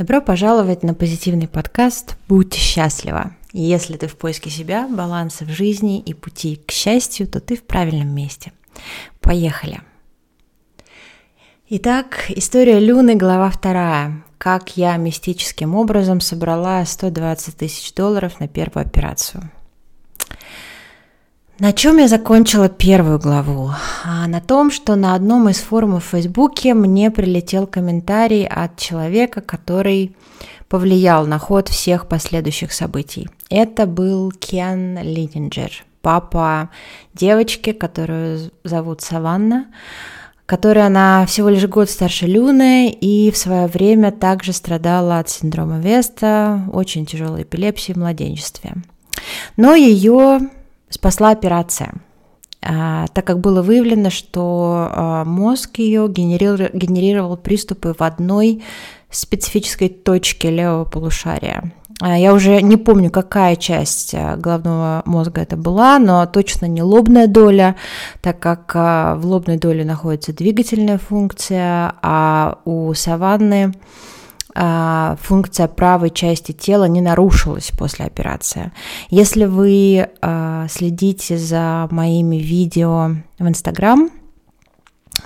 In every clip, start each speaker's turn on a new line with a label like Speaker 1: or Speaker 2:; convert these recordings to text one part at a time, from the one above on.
Speaker 1: Добро пожаловать на позитивный подкаст «Будь счастлива». Если ты в поиске себя, баланса в жизни и пути к счастью, то ты в правильном месте. Поехали! Итак, история Люны, глава вторая. Как я мистическим образом собрала 120 тысяч долларов на первую операцию – на чем я закончила первую главу? А на том, что на одном из форумов в Фейсбуке мне прилетел комментарий от человека, который повлиял на ход всех последующих событий. Это был Кен Лининджер, папа девочки, которую зовут Саванна, которая она всего лишь год старше Люны и в свое время также страдала от синдрома Веста, очень тяжелой эпилепсии в младенчестве. Но ее спасла операция, а, так как было выявлено, что а, мозг ее генерировал, генерировал приступы в одной специфической точке левого полушария. А, я уже не помню, какая часть головного мозга это была, но точно не лобная доля, так как в лобной доле находится двигательная функция, а у саванны функция правой части тела не нарушилась после операции. Если вы а, следите за моими видео в Инстаграм,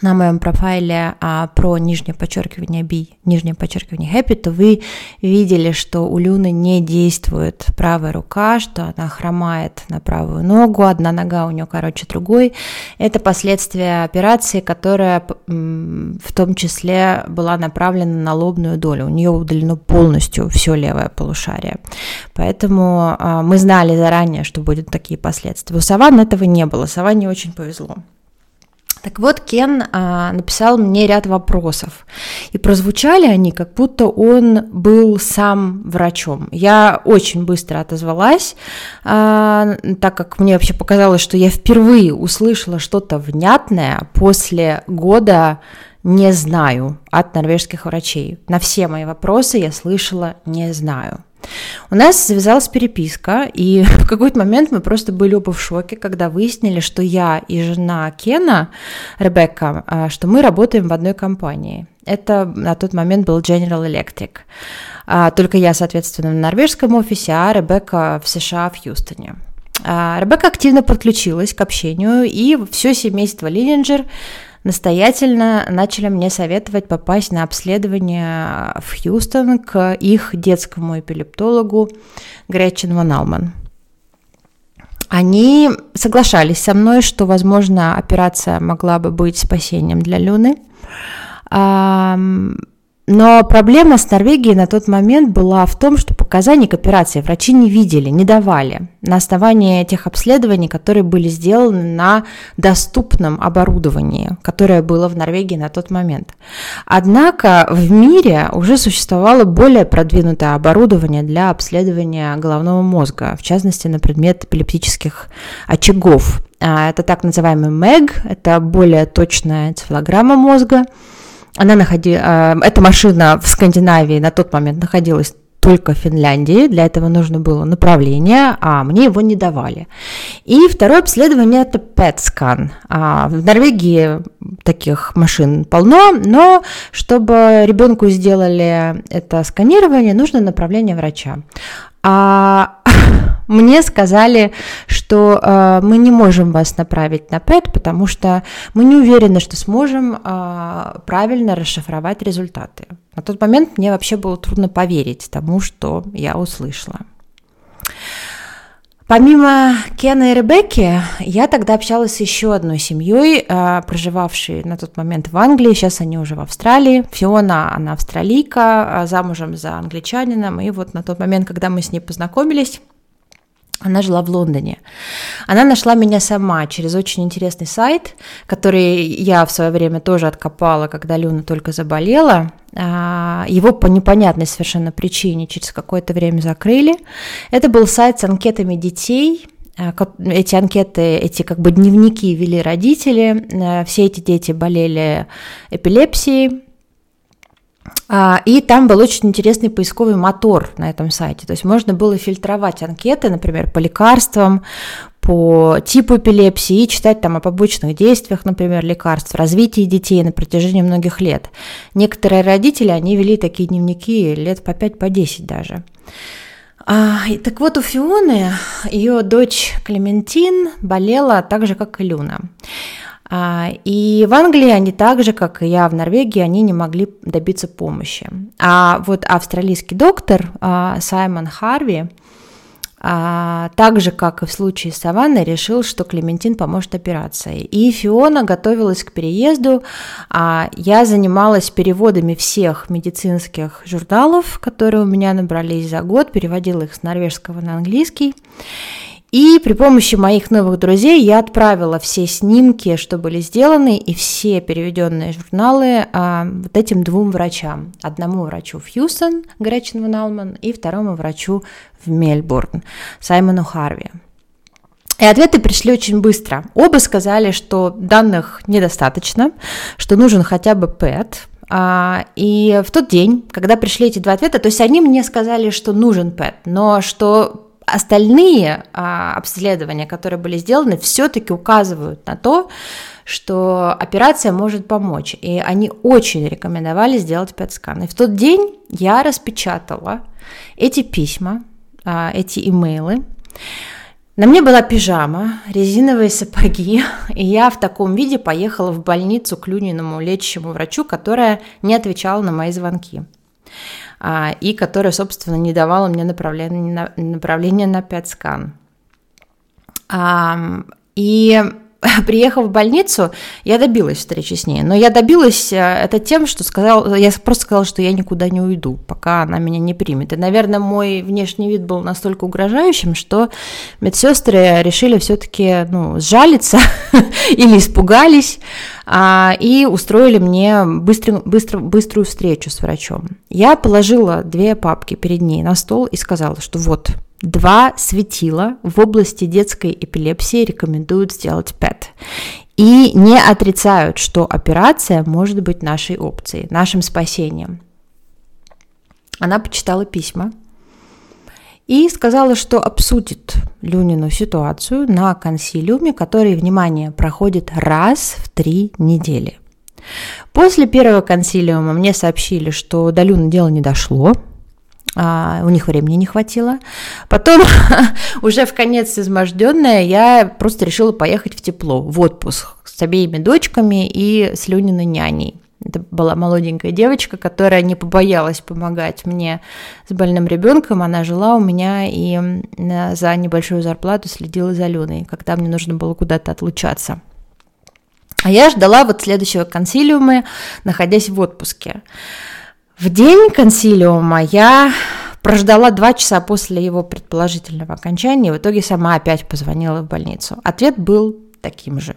Speaker 1: на моем профайле а, про нижнее подчеркивание B, нижнее подчеркивание happy, то вы видели, что у Люны не действует правая рука, что она хромает на правую ногу, одна нога у нее короче другой. Это последствия операции, которая в том числе была направлена на лобную долю. У нее удалено полностью все левое полушарие. Поэтому а, мы знали заранее, что будут такие последствия. У Саван этого не было. Саванне очень повезло. Так вот, Кен а, написал мне ряд вопросов, и прозвучали они, как будто он был сам врачом. Я очень быстро отозвалась, а, так как мне вообще показалось, что я впервые услышала что-то внятное после года «не знаю» от норвежских врачей. На все мои вопросы я слышала «не знаю». У нас завязалась переписка, и в какой-то момент мы просто были оба в шоке, когда выяснили, что я и жена Кена, Ребекка, а, что мы работаем в одной компании. Это на тот момент был General Electric. А, только я, соответственно, в норвежском офисе, а Ребекка в США, в Хьюстоне. А, Ребекка активно подключилась к общению, и все семейство Лининджер настоятельно начали мне советовать попасть на обследование в Хьюстон к их детскому эпилептологу Гречин Ван Алман. Они соглашались со мной, что, возможно, операция могла бы быть спасением для Люны. Но проблема с Норвегией на тот момент была в том, что показаний к операции врачи не видели, не давали на основании тех обследований, которые были сделаны на доступном оборудовании, которое было в Норвегии на тот момент. Однако в мире уже существовало более продвинутое оборудование для обследования головного мозга, в частности на предмет эпилептических очагов. А, это так называемый МЭГ, это более точная энцефалограмма мозга, она находи... А, эта машина в Скандинавии на тот момент находилась только в Финляндии, для этого нужно было направление, а мне его не давали. И второе обследование это PET-скан. А в Норвегии таких машин полно, но чтобы ребенку сделали это сканирование, нужно направление врача. А мне сказали, что э, мы не можем вас направить на ПЭТ, потому что мы не уверены, что сможем э, правильно расшифровать результаты. На тот момент мне вообще было трудно поверить тому, что я услышала. Помимо Кена и Ребекки, я тогда общалась с еще одной семьей, э, проживавшей на тот момент в Англии, сейчас они уже в Австралии. Фиона, она австралийка, э, замужем за англичанином, и вот на тот момент, когда мы с ней познакомились, она жила в Лондоне. Она нашла меня сама через очень интересный сайт, который я в свое время тоже откопала, когда Люна только заболела. А, его по непонятной совершенно причине через какое-то время закрыли. Это был сайт с анкетами детей, а, эти анкеты, эти как бы дневники вели родители, а, все эти дети болели эпилепсией, и там был очень интересный поисковый мотор на этом сайте. То есть можно было фильтровать анкеты, например, по лекарствам, по типу эпилепсии и читать там о побочных действиях, например, лекарств, развитии детей на протяжении многих лет. Некоторые родители, они вели такие дневники лет по 5, по 10 даже. А, так вот, у Фионы ее дочь Клементин болела так же, как и Люна. А, и в Англии они так же, как и я в Норвегии, они не могли добиться помощи. А вот австралийский доктор а, Саймон Харви, а, так же, как и в случае с Саванной, решил, что Клементин поможет операции. И Фиона готовилась к переезду. Я занималась переводами всех медицинских журналов, которые у меня набрались за год, переводила их с норвежского на английский. И при помощи моих новых друзей я отправила все снимки, что были сделаны, и все переведенные журналы а, вот этим двум врачам. Одному врачу в Хьюстон, Гречин Ван Алман, и второму врачу в Мельбурн, Саймону Харви. И ответы пришли очень быстро. Оба сказали, что данных недостаточно, что нужен хотя бы ПЭТ, а, и в тот день, когда пришли эти два ответа, то есть они мне сказали, что нужен ПЭТ, но что остальные а, обследования, которые были сделаны, все-таки указывают на то, что операция может помочь. И они очень рекомендовали сделать ПЭТ-скан. И в тот день я распечатала эти письма, а, эти имейлы. На мне была пижама, резиновые сапоги, и я в таком виде поехала в больницу к Люниному лечащему врачу, которая не отвечала на мои звонки. А, и которая, собственно, не давала мне направление на, направление на 5 скан. И приехав в больницу, я добилась встречи с ней. Но я добилась э, это тем, что сказал, я просто сказала, что я никуда не уйду, пока она меня не примет. И, наверное, мой внешний вид был настолько угрожающим, что медсестры решили все-таки ну, сжалиться или испугались а, и устроили мне быстро, быстро, быструю встречу с врачом. Я положила две папки перед ней на стол и сказала, что вот, Два светила в области детской эпилепсии рекомендуют сделать ПЭТ. И не отрицают, что операция может быть нашей опцией, нашим спасением. Она почитала письма и сказала, что обсудит Люнину ситуацию на консилиуме, который, внимание, проходит раз в три недели. После первого консилиума мне сообщили, что до Люны дело не дошло, а, у них времени не хватило. Потом, уже в конец изможденная, я просто решила поехать в тепло, в отпуск с обеими дочками и с Люниной няней. Это была молоденькая девочка, которая не побоялась помогать мне с больным ребенком. Она жила у меня и за небольшую зарплату следила за Люной, когда мне нужно было куда-то отлучаться. А я ждала вот следующего консилиума, находясь в отпуске. В день консилиума я прождала два часа после его предположительного окончания, и в итоге сама опять позвонила в больницу. Ответ был таким же.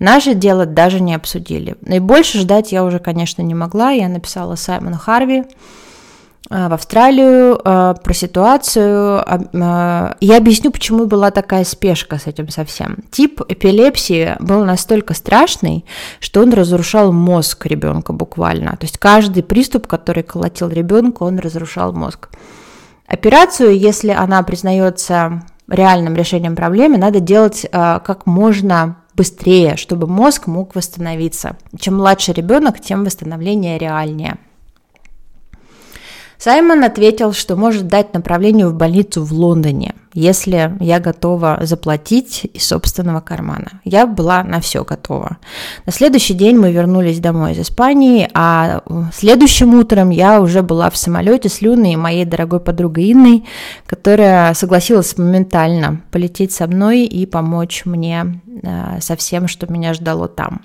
Speaker 1: Наше дело даже не обсудили. И больше ждать я уже, конечно, не могла. Я написала Саймону Харви, в Австралию э, про ситуацию. Э, я объясню, почему была такая спешка с этим совсем. Тип эпилепсии был настолько страшный, что он разрушал мозг ребенка буквально. То есть каждый приступ, который колотил ребенка, он разрушал мозг. Операцию, если она признается реальным решением проблемы, надо делать как можно быстрее, чтобы мозг мог восстановиться. Чем младше ребенок, тем восстановление реальнее. Саймон ответил, что может дать направление в больницу в Лондоне, если я готова заплатить из собственного кармана. Я была на все готова. На следующий день мы вернулись домой из Испании, а следующим утром я уже была в самолете с Люной и моей дорогой подругой Инной, которая согласилась моментально полететь со мной и помочь мне э, со всем, что меня ждало там.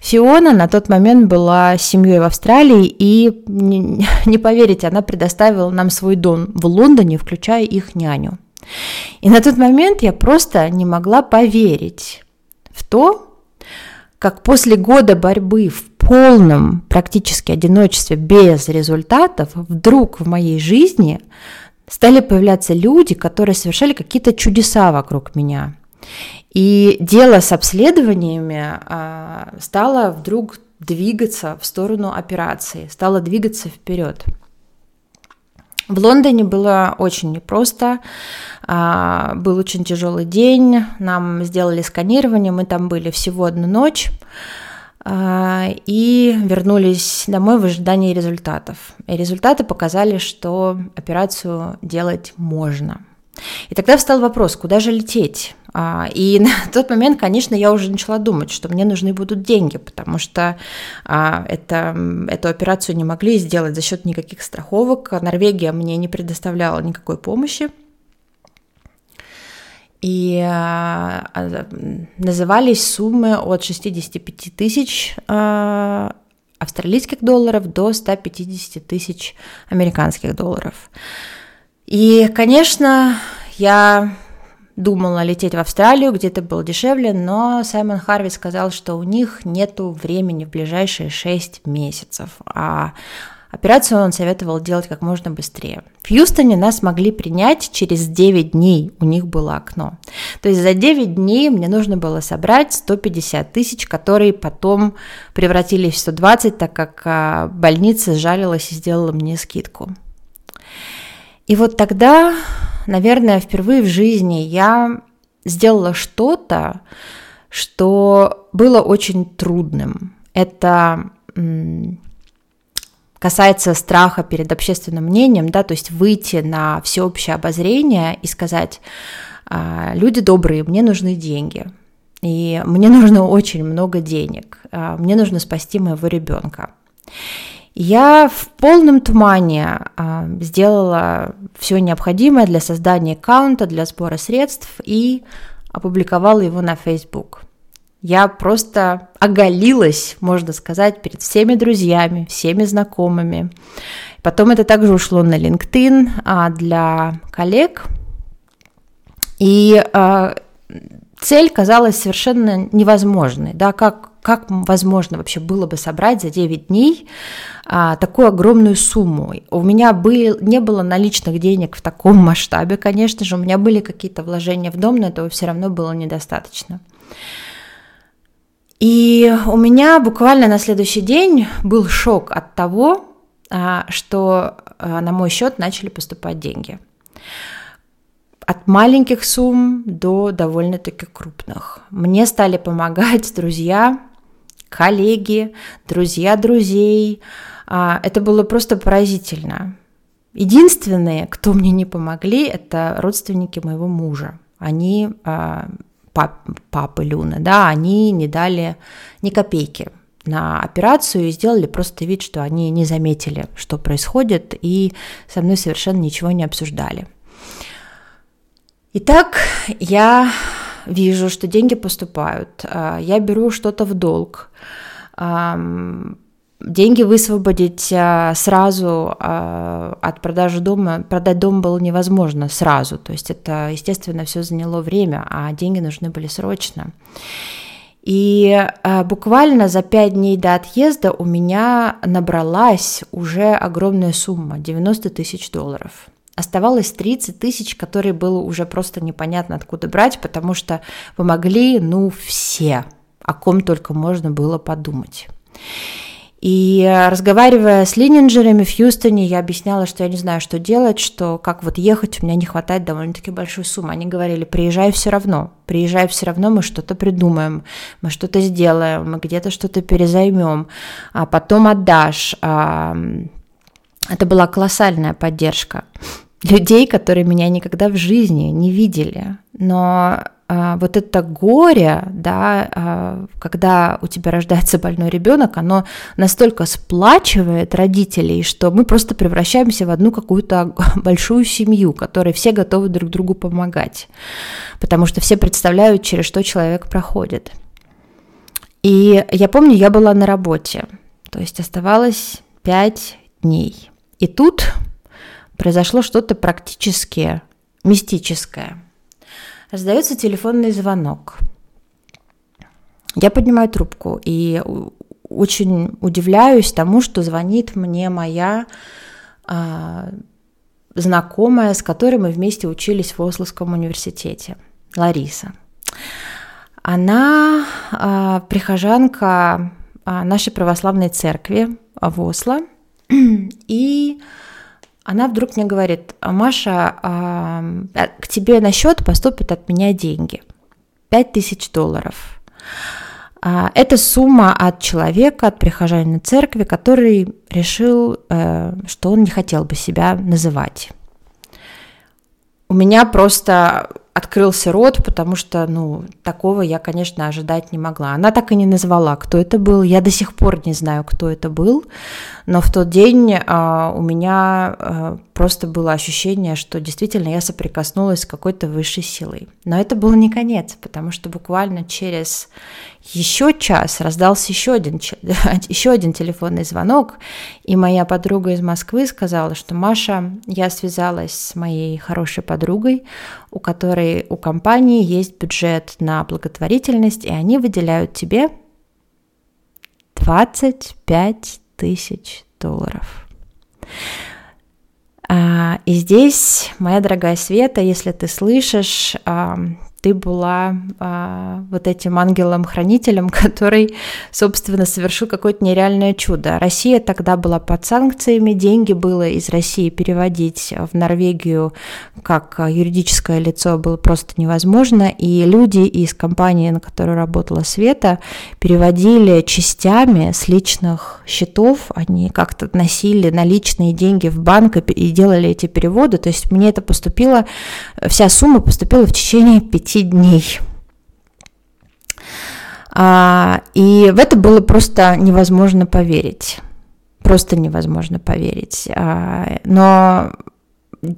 Speaker 1: Фиона на тот момент была семьей в Австралии, и, не, не поверите, она предоставила нам свой дом в Лондоне, включая их няню. И на тот момент я просто не могла поверить в то, как после года борьбы в полном практически одиночестве без результатов вдруг в моей жизни стали появляться люди, которые совершали какие-то чудеса вокруг меня. И дело с обследованиями а, стало вдруг двигаться в сторону операции, стала двигаться вперед. В Лондоне было очень непросто, а, был очень тяжелый день, нам сделали сканирование, мы там были всего одну ночь а, и вернулись домой в ожидании результатов. И результаты показали, что операцию делать можно. И тогда встал вопрос, куда же лететь? А, и на тот момент, конечно, я уже начала думать, что мне нужны будут деньги, потому что а, это, эту операцию не могли сделать за счет никаких страховок. Норвегия мне не предоставляла никакой помощи. И а, назывались суммы от 65 тысяч австралийских долларов до 150 тысяч американских долларов. И, конечно, я думала лететь в Австралию, где-то было дешевле, но Саймон Харви сказал, что у них нет времени в ближайшие 6 месяцев, а операцию он советовал делать как можно быстрее. В Хьюстоне нас могли принять через 9 дней, у них было окно. То есть за 9 дней мне нужно было собрать 150 тысяч, которые потом превратились в 120, так как а, больница сжалилась и сделала мне скидку. И вот тогда наверное, впервые в жизни я сделала что-то, что было очень трудным. Это касается страха перед общественным мнением, да, то есть выйти на всеобщее обозрение и сказать, «А, люди добрые, мне нужны деньги, и мне нужно очень много денег, а, мне нужно спасти моего ребенка. Я в полном тумане а, сделала все необходимое для создания аккаунта, для сбора средств и опубликовала его на Facebook. Я просто оголилась, можно сказать, перед всеми друзьями, всеми знакомыми. Потом это также ушло на LinkedIn а, для коллег. И а, цель казалась совершенно невозможной. Да, как, как возможно вообще было бы собрать за 9 дней а, такую огромную сумму. У меня был, не было наличных денег в таком масштабе, конечно же, у меня были какие-то вложения в дом, но этого все равно было недостаточно. И у меня буквально на следующий день был шок от того, а, что а, на мой счет начали поступать деньги. От маленьких сумм до довольно-таки крупных. Мне стали помогать друзья, коллеги, друзья друзей, а, это было просто поразительно. Единственные, кто мне не помогли, это родственники моего мужа. Они, а, пап, папы Люны, да, они не дали ни копейки на операцию и сделали просто вид, что они не заметили, что происходит, и со мной совершенно ничего не обсуждали. Итак, я вижу, что деньги поступают, а, я беру что-то в долг, деньги высвободить а, сразу а, от продажи дома, продать дом было невозможно сразу, то есть это, естественно, все заняло время, а деньги нужны были срочно. И буквально за пять дней до отъезда у меня набралась уже огромная сумма, 90 тысяч долларов. Оставалось 30 тысяч, которые было уже просто непонятно откуда брать, потому что помогли, ну, все, о ком только можно было подумать. И э, разговаривая с лининджерами в Хьюстоне, я объясняла, что я не знаю, что делать, что как вот ехать, у меня не хватает довольно-таки большой суммы. Они говорили, приезжай все равно, приезжай все равно, мы что-то придумаем, мы что-то сделаем, мы где-то что-то перезаймем, а потом отдашь. Это была колоссальная поддержка людей, которые меня никогда в жизни не видели. Но а, вот это горе, да, а, когда у тебя рождается больной ребенок, оно настолько сплачивает родителей, что мы просто превращаемся в одну какую-то большую семью, которой все готовы друг другу помогать, потому что все представляют, через что человек проходит. И я помню, я была на работе, то есть оставалось пять дней. И тут произошло что-то практически мистическое – Раздается телефонный звонок. Я поднимаю трубку и очень удивляюсь тому, что звонит мне моя а, знакомая, с которой мы вместе учились в Ословском университете, Лариса. Она а, прихожанка а, нашей православной церкви в Осло, и она вдруг мне говорит, Маша, а, к тебе на счет поступят от меня деньги, 5000 долларов. А, это сумма от человека, от прихожанина церкви, который решил, э, что он не хотел бы себя называть. У меня просто открылся рот, потому что, ну, такого я, конечно, ожидать не могла. Она так и не назвала, кто это был. Я до сих пор не знаю, кто это был, но в тот день а, у меня а, просто было ощущение, что действительно я соприкоснулась с какой-то высшей силой. Но это был не конец, потому что буквально через еще час раздался еще один, еще один телефонный звонок, и моя подруга из Москвы сказала, что Маша, я связалась с моей хорошей подругой, у которой у компании есть бюджет на благотворительность, и они выделяют тебе 25 тысяч долларов. А, и здесь, моя дорогая Света, если ты слышишь, ты была а, вот этим ангелом-хранителем, который, собственно, совершил какое-то нереальное чудо. Россия тогда была под санкциями, деньги было из России переводить в Норвегию как юридическое лицо было просто невозможно, и люди из компании, на которой работала Света, переводили частями с личных счетов, они как-то носили наличные деньги в банк и делали эти переводы, то есть мне это поступило, вся сумма поступила в течение пяти 10 дней. А, и в это было просто невозможно поверить. Просто невозможно поверить. А, но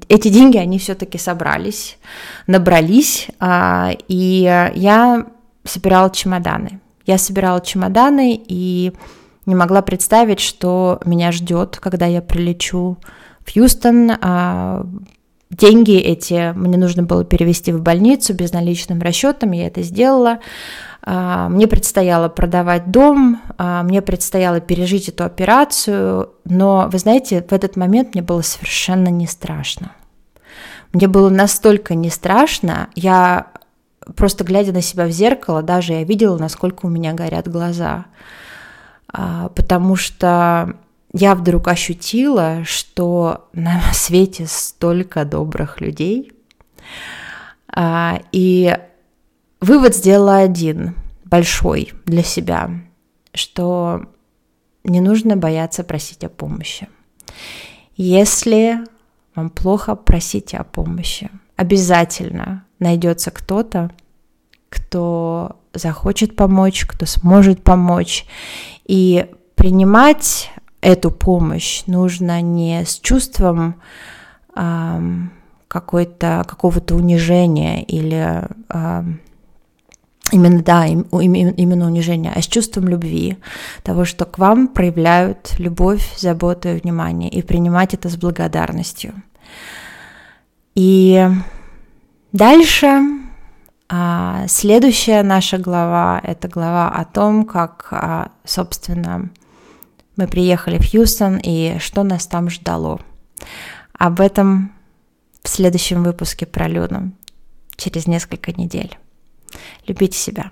Speaker 1: эти деньги, они все-таки собрались, набрались, а, и я собирала чемоданы. Я собирала чемоданы и не могла представить, что меня ждет, когда я прилечу в Хьюстон, а, Деньги эти мне нужно было перевести в больницу безналичным расчетом, я это сделала. А, мне предстояло продавать дом, а, мне предстояло пережить эту операцию, но, вы знаете, в этот момент мне было совершенно не страшно. Мне было настолько не страшно, я просто глядя на себя в зеркало, даже я видела, насколько у меня горят глаза, а, потому что я вдруг ощутила, что на свете столько добрых людей. А, и вывод сделала один, большой для себя, что не нужно бояться просить о помощи. Если вам плохо, просите о помощи. Обязательно найдется кто-то, кто захочет помочь, кто сможет помочь. И принимать эту помощь нужно не с чувством какой-то, какого-то унижения или именно, да, им, именно унижения, а с чувством любви, того, что к вам проявляют любовь, заботу и внимание, и принимать это с благодарностью. И дальше а, следующая наша глава – это глава о том, как, а, собственно, мы приехали в Хьюстон и что нас там ждало. Об этом в следующем выпуске про Люну через несколько недель. Любите себя.